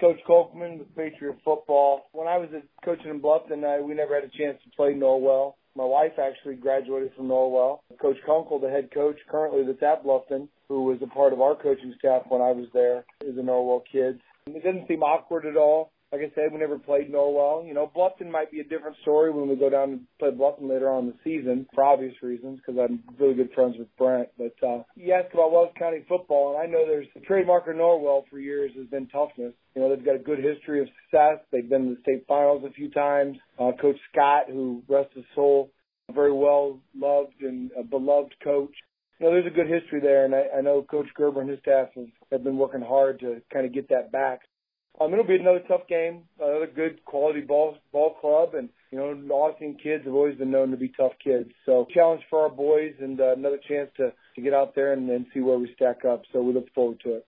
Coach Kolkman with Patriot Football. When I was coaching in Bluffton, I, we never had a chance to play Norwell. My wife actually graduated from Norwell. Coach Kunkel, the head coach currently that's at Bluffton, who was a part of our coaching staff when I was there, is a Norwell kid. It doesn't seem awkward at all. Like I said, we never played Norwell. You know, Bluffton might be a different story when we go down and play Bluffton later on in the season for obvious reasons because I'm really good friends with Brent. But uh, you ask about Wells County football, and I know there's the trademark of Norwell for years has been toughness. You know, they've got a good history of success. They've been in the state finals a few times. Uh, coach Scott, who rest his soul, a very well loved and a beloved coach. You know, there's a good history there, and I, I know Coach Gerber and his staff have, have been working hard to kind of get that back. Um, it'll be another tough game, another good quality ball ball club, and you know, Austin kids have always been known to be tough kids. So challenge for our boys, and uh, another chance to to get out there and, and see where we stack up. So we look forward to it.